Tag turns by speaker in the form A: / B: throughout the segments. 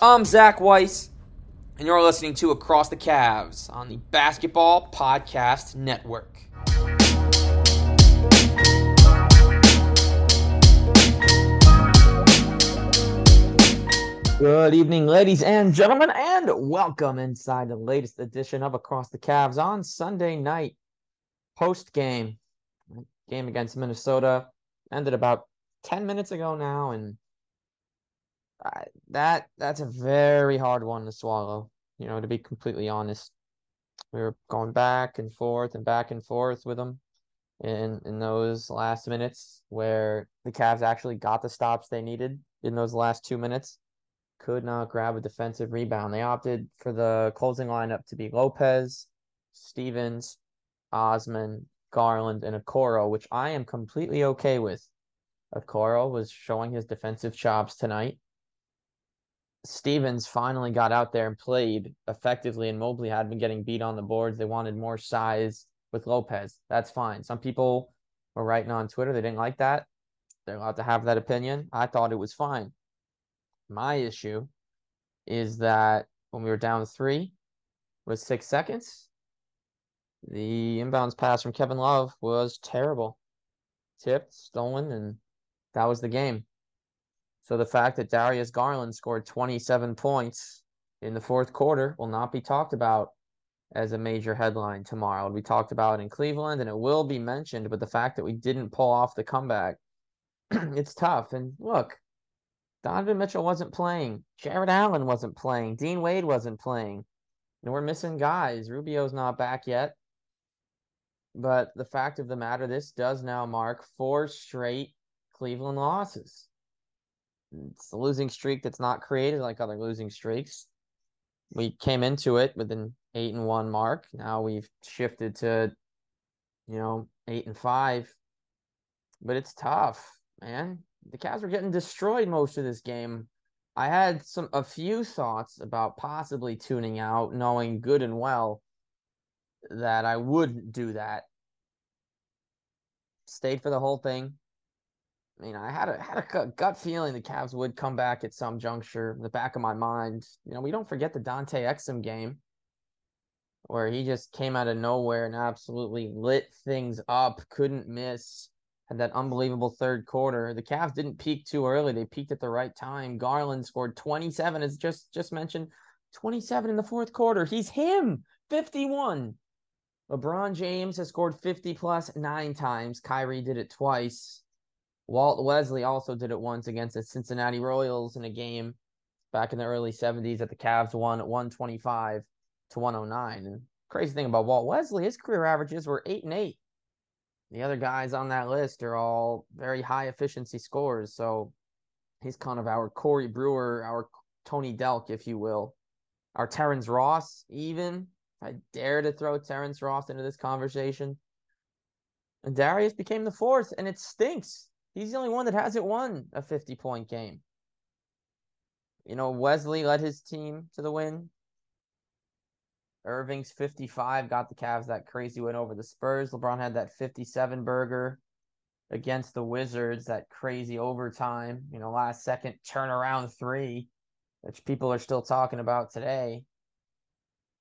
A: I'm Zach Weiss, and you're listening to Across the Cavs on the Basketball Podcast Network. Good evening, ladies and gentlemen, and welcome inside the latest edition of Across the Cavs on Sunday night post game. Game against Minnesota ended about 10 minutes ago now, and That that's a very hard one to swallow. You know, to be completely honest, we were going back and forth and back and forth with them in in those last minutes where the Cavs actually got the stops they needed in those last two minutes. Could not grab a defensive rebound. They opted for the closing lineup to be Lopez, Stevens, Osman, Garland, and Okoro, which I am completely okay with. Okoro was showing his defensive chops tonight. Stevens finally got out there and played effectively, and Mobley had been getting beat on the boards. They wanted more size with Lopez. That's fine. Some people were writing on Twitter they didn't like that. They're allowed to have that opinion. I thought it was fine. My issue is that when we were down three with six seconds, the inbounds pass from Kevin Love was terrible. Tipped, stolen, and that was the game. So the fact that Darius Garland scored 27 points in the fourth quarter will not be talked about as a major headline tomorrow. It'll be talked about in Cleveland and it will be mentioned, but the fact that we didn't pull off the comeback, it's tough. And look, Donovan Mitchell wasn't playing. Jarrett Allen wasn't playing. Dean Wade wasn't playing. And we're missing guys. Rubio's not back yet. But the fact of the matter, this does now mark four straight Cleveland losses it's a losing streak that's not created like other losing streaks. We came into it with an eight and one mark. Now we've shifted to, you know, eight and five. But it's tough, man. The Cavs were getting destroyed most of this game. I had some a few thoughts about possibly tuning out, knowing good and well that I wouldn't do that. Stayed for the whole thing. I mean, I had a had a gut feeling the Cavs would come back at some juncture. In the back of my mind, you know, we don't forget the Dante Exum game where he just came out of nowhere and absolutely lit things up, couldn't miss. Had that unbelievable third quarter. The Cavs didn't peak too early; they peaked at the right time. Garland scored 27, as just just mentioned, 27 in the fourth quarter. He's him, 51. LeBron James has scored 50 plus nine times. Kyrie did it twice. Walt Wesley also did it once against the Cincinnati Royals in a game back in the early 70s that the Cavs won 125 to 109. And crazy thing about Walt Wesley, his career averages were 8 and 8. The other guys on that list are all very high efficiency scores. So he's kind of our Corey Brewer, our Tony Delk, if you will. Our Terrence Ross, even. I dare to throw Terrence Ross into this conversation. And Darius became the fourth, and it stinks. He's the only one that hasn't won a 50 point game. You know, Wesley led his team to the win. Irving's 55 got the Cavs that crazy win over the Spurs. LeBron had that 57 burger against the Wizards, that crazy overtime, you know, last second turnaround three, which people are still talking about today.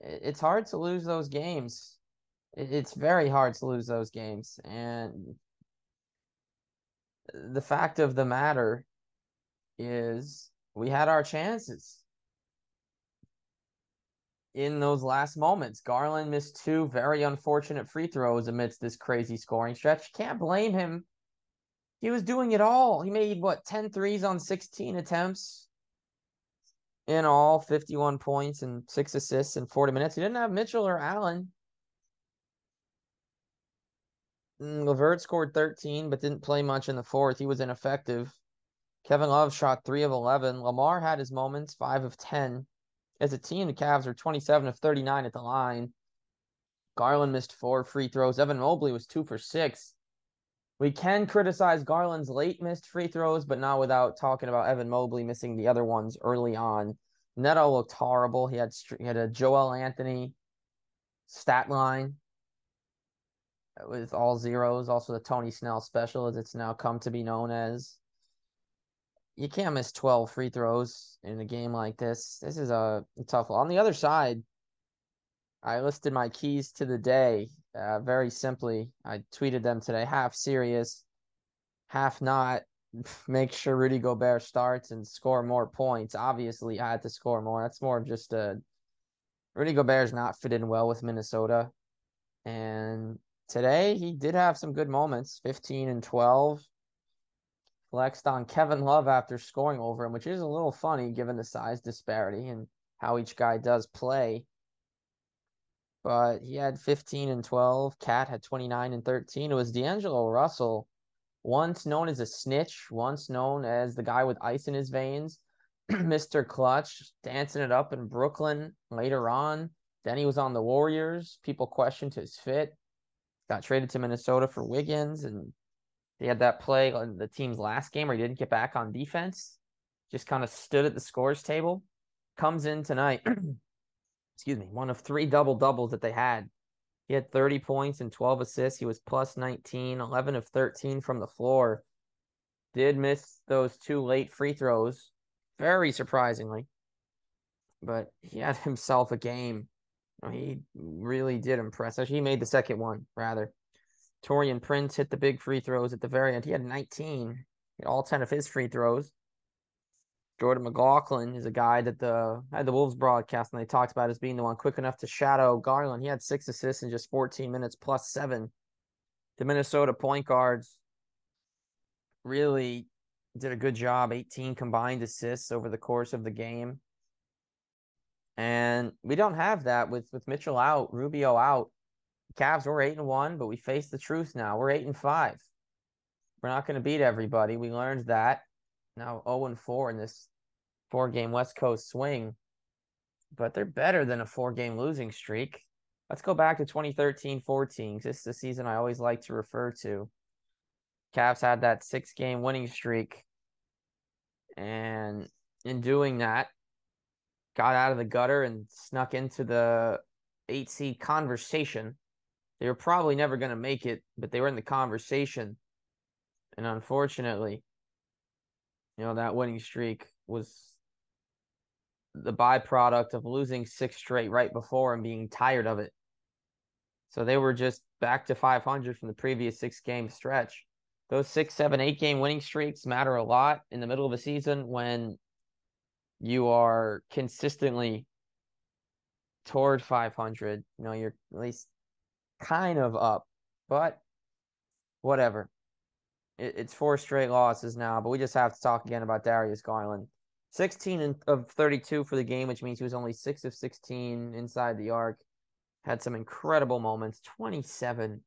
A: It's hard to lose those games. It's very hard to lose those games. And the fact of the matter is we had our chances in those last moments. Garland missed two very unfortunate free throws amidst this crazy scoring stretch. Can't blame him. He was doing it all. He made what 10 threes on 16 attempts in all, 51 points and six assists in 40 minutes. He didn't have Mitchell or Allen. Mm, LeVert scored 13, but didn't play much in the fourth. He was ineffective. Kevin Love shot three of 11. Lamar had his moments, five of 10. As a team, the Cavs are 27 of 39 at the line. Garland missed four free throws. Evan Mobley was two for six. We can criticize Garland's late missed free throws, but not without talking about Evan Mobley missing the other ones early on. Neto looked horrible. He had he had a Joel Anthony stat line with all zeros, also the Tony Snell special, as it's now come to be known as. you can't miss 12 free throws in a game like this. This is a, tough one. On the other side, I listed my keys to the day uh, very simply. I tweeted them today half serious, half not. Make sure Rudy Gobert starts and score more points. Obviously, I had to score more. That's more of just a Rudy Gobert's not fit in well with Minnesota. And today he did have some good moments 15 and 12 flexed on Kevin Love after scoring over him, which is a little funny given the size disparity and how each guy does play. But he had 15 and 12. Cat had 29 and 13. It was D'Angelo Russell, once known as a snitch, once known as the guy with ice in his veins, Mr. Clutch, dancing it up in Brooklyn later on. Then he was on the Warriors. People questioned his fit. Got traded to Minnesota for Wiggins and he had that play on the team's last game where he didn't get back on defense, just kind of stood at the scores table. Comes in tonight, excuse me, one of three double doubles that they had. He had 30 points and 12 assists. He was plus 19, 11 of 13 from the floor. Did miss those two late free throws, very surprisingly. But he had himself a game. Oh, he really did impress us. He made the second one, rather. Taurean Prince hit the big free throws at the very end. He had 19, all 10 of his free throws. Jordan McLaughlin is a guy that the had the Wolves broadcast and they talked about as being the one quick enough to shadow Garland. He had six assists in just 14 minutes plus seven. The Minnesota point guards really did a good job. 18 combined assists over the course of the game. And we don't have that with with Mitchell out, Rubio out. Cavs were eight and one, but we face the truth now. We're eight and five. We're not going to beat everybody. We learned that. Now 0 and 4 in this four game West Coast swing. But they're better than a four game losing streak. Let's go back to 2013 14. This is the season I always like to refer to. Cavs had that six game winning streak. And in doing that, got out of the gutter and snuck into the eight seed conversation they were probably never going to make it, but they were in the conversation. And unfortunately, you know, that winning streak was the byproduct of losing six straight right before and being tired of it. So they were just back to 500 from the previous six game stretch. Those six, seven, eight game winning streaks matter a lot in the middle of a season when you are consistently toward 500. You know, you're at least kind of up, but whatever. It, it's four straight losses now, but we just have to talk again about Darius Garland. 16 of 32 for the game, which means he was only 6 of 16 inside the arc. Had some incredible moments, 27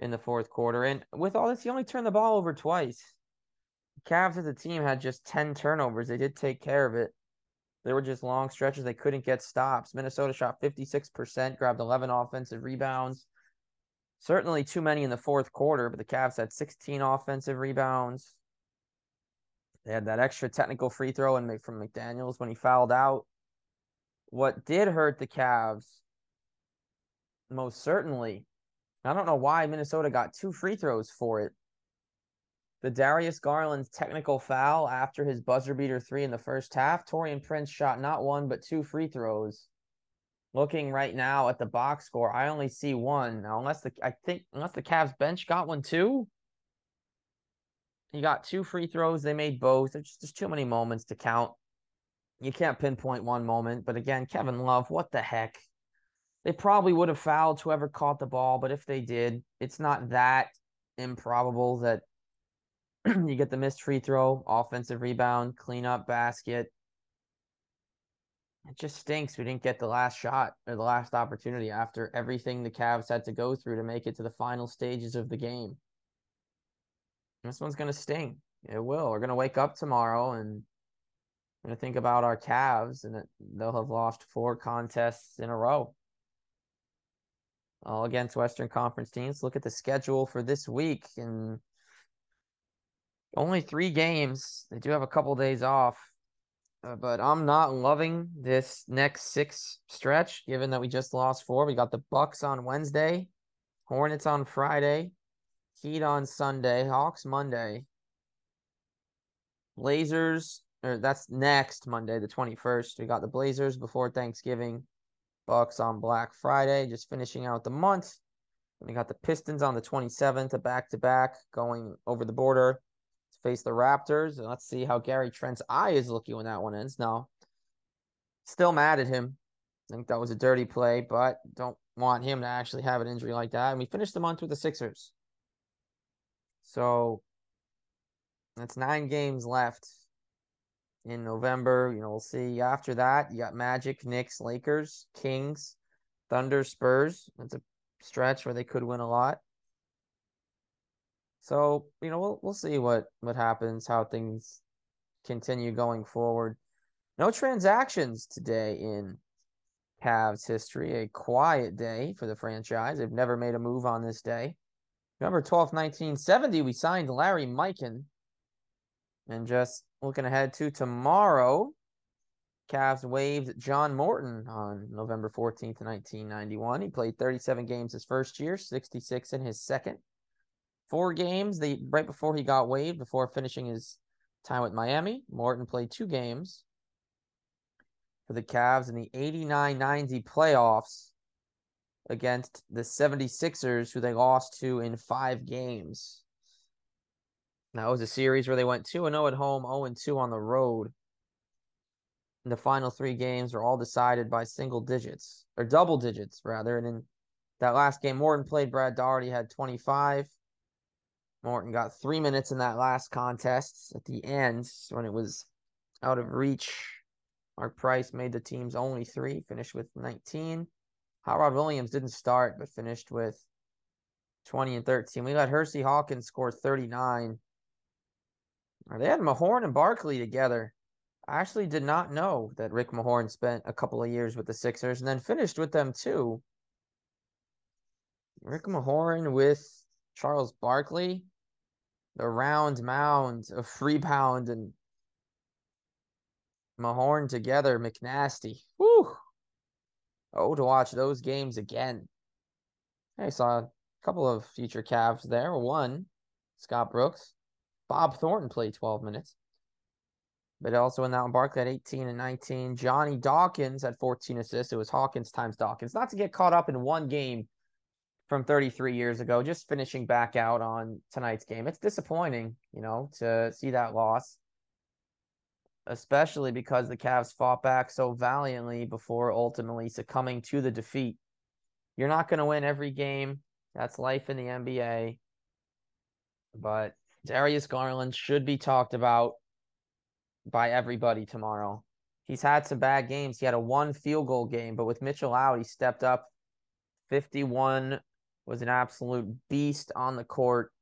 A: in the fourth quarter. And with all this, he only turned the ball over twice. Cavs as a team had just 10 turnovers. They did take care of it. There were just long stretches they couldn't get stops. Minnesota shot 56%, grabbed 11 offensive rebounds. Certainly too many in the fourth quarter, but the Cavs had 16 offensive rebounds. They had that extra technical free throw and from McDaniels when he fouled out. What did hurt the Cavs most certainly, I don't know why Minnesota got two free throws for it. The Darius Garland's technical foul after his buzzer beater three in the first half. Taurean Prince shot not one but two free throws looking right now at the box score, I only see one. Now, unless the I think unless the Cavs bench got one too. He got two free throws. They made both. There's just, too many moments to count. You can't pinpoint one moment. But again, Kevin Love, what the heck? They probably would have fouled whoever caught the ball, but if they did, it's not that improbable that you get the missed free throw, offensive rebound, cleanup basket, it just stinks we didn't get the last shot or the last opportunity after everything the Cavs had to go through to make it to the final stages of the game. This one's gonna sting. It will. We're gonna wake up tomorrow and gonna think about our Cavs, and they'll have lost four contests in a row. All against Western Conference teams. Look at the schedule for this week, and only three games. They do have a couple days off uh, but I'm not loving this next six stretch, given that we just lost four. We got the Bucks on Wednesday, Hornets on Friday, Heat on Sunday, Hawks Monday. Blazers, or that's next Monday, the 21st. We got the Blazers before Thanksgiving, Bucks on Black Friday, just finishing out the month. We got the Pistons on the 27th, a back to back going over the border face the Raptors. And let's see how Gary Trent's eye is looking when that one ends. Now, still mad at him. I think that was a dirty play, but don't want him to actually have an injury like that. And we finished the month with the Sixers. So that's nine games left in November. You know, we'll see. After that, you got Magic, Knicks, Lakers, Kings, Thunder, Spurs. That's a stretch where they could win a lot. So, you know, we'll we'll see what what happens, how things continue going forward. No transactions today in Cavs history. A quiet day for the franchise. They've never made a move on this day. November 12th, 1970, we signed Larry Mikan. And just looking ahead to tomorrow, Cavs waived John Morton on November 14th, 1991. He played 37 games his first year, 66 in his second. Four games the right before he got waived, before finishing his time with Miami. Morton played two games for the Cavs in the 89-90 playoffs against the 76ers, who they lost to in five games. That was a series where they went 2 0 at home, 0 2 on the road. And the final three games were all decided by single digits, or double digits, rather. And in that last game, Morton played Brad Daugherty, had 25. Morton got three minutes in that last contest at the end when it was out of reach. Mark Price made the team's only three, finished with 19. Hot Rod Williams didn't start, but finished with 20 and 13. We let Hersey Hawkins score 39. They had Mahorn and Barkley together. I actually did not know that Rick Mahorn spent a couple of years with the Sixers and then finished with them too. Rick Mahorn with Charles Barkley, the round mound of Rebound and Mahorn together, McNasty. Whew. Oh, to watch those games again. I saw a couple of future Cavs there. One, Scott Brooks. Bob Thornton played 12 minutes. But also in that one, Barkley had 18 and 19. Johnny Dawkins had 14 assists. It was Hawkins times Dawkins. Not to get caught up in one game from 33 years ago, just finishing back out on tonight's game. It's disappointing, you know, to see that loss especially because the Cavs fought back so valiantly before ultimately succumbing to the defeat. You're not going to win every game. That's life in the NBA. But Darius Garland should be talked about by everybody tomorrow. He's had some bad games. He had a one field goal game, but with Mitchell out, he stepped up. 51 was an absolute beast on the court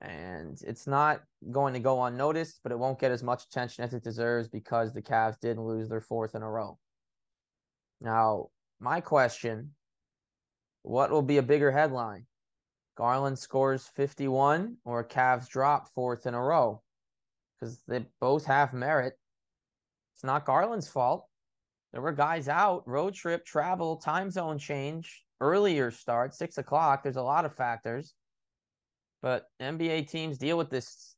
A: and it's not going to go unnoticed, but it won't get as much attention as it deserves because the Cavs did lose their fourth in a row. Now, my question what will be a bigger headline? Garland scores 51 or Cavs drop fourth in a row? Because they both have merit. It's not Garland's fault. There were guys out, road trip, travel, time zone change, earlier start, six o'clock. There's a lot of factors. But NBA teams deal with this.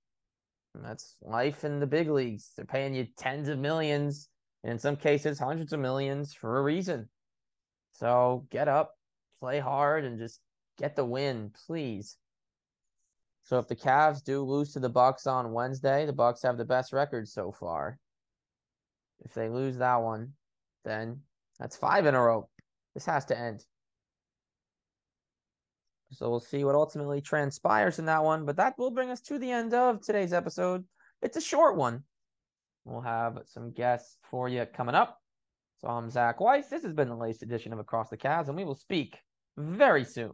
A: That's life in the big leagues. They're paying you tens of millions, and in some cases, hundreds of millions for a reason. So get up, play hard, and just get the win, please. So if the Cavs do lose to the Bucks on Wednesday, the Bucks have the best record so far. If they lose that one, then that's five in a row. This has to end. So we'll see what ultimately transpires in that one. But that will bring us to the end of today's episode. It's a short one. We'll have some guests for you coming up. So I'm Zach Weiss. This has been the latest edition of Across the Cavs, and we will speak very soon.